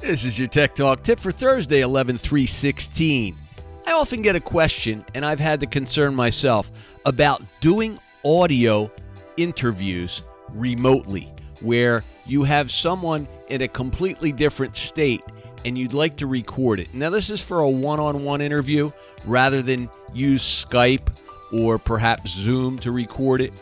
This is your Tech Talk tip for Thursday, 11 3 16. I often get a question, and I've had to concern myself about doing audio interviews remotely, where you have someone in a completely different state and you'd like to record it. Now, this is for a one on one interview rather than use Skype or perhaps Zoom to record it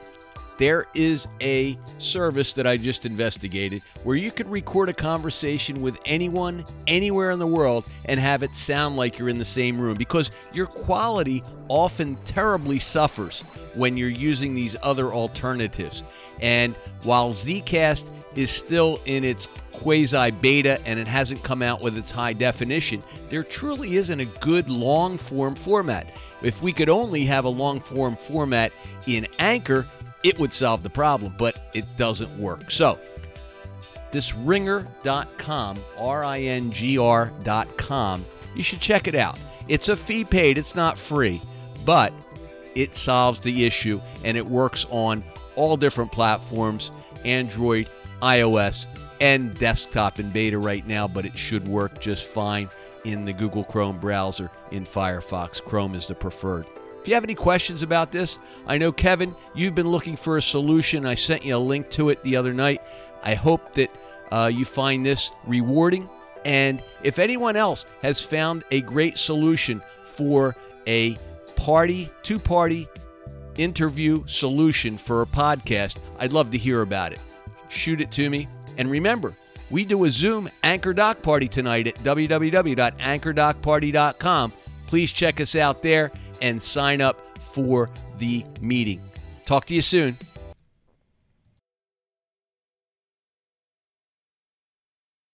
there is a service that I just investigated where you could record a conversation with anyone, anywhere in the world, and have it sound like you're in the same room because your quality often terribly suffers when you're using these other alternatives. And while Zcast is still in its quasi beta and it hasn't come out with its high definition, there truly isn't a good long form format. If we could only have a long form format in Anchor, it would solve the problem, but it doesn't work. So, this ringr.com, R I N G R.com, you should check it out. It's a fee paid, it's not free, but it solves the issue and it works on all different platforms Android, iOS, and desktop in beta right now, but it should work just fine in the Google Chrome browser in Firefox. Chrome is the preferred. If you have any questions about this, I know, Kevin, you've been looking for a solution. I sent you a link to it the other night. I hope that uh, you find this rewarding. And if anyone else has found a great solution for a party, two party interview solution for a podcast, I'd love to hear about it. Shoot it to me. And remember, we do a Zoom Anchor Doc Party tonight at www.anchordocparty.com. Please check us out there and sign up for the meeting. Talk to you soon.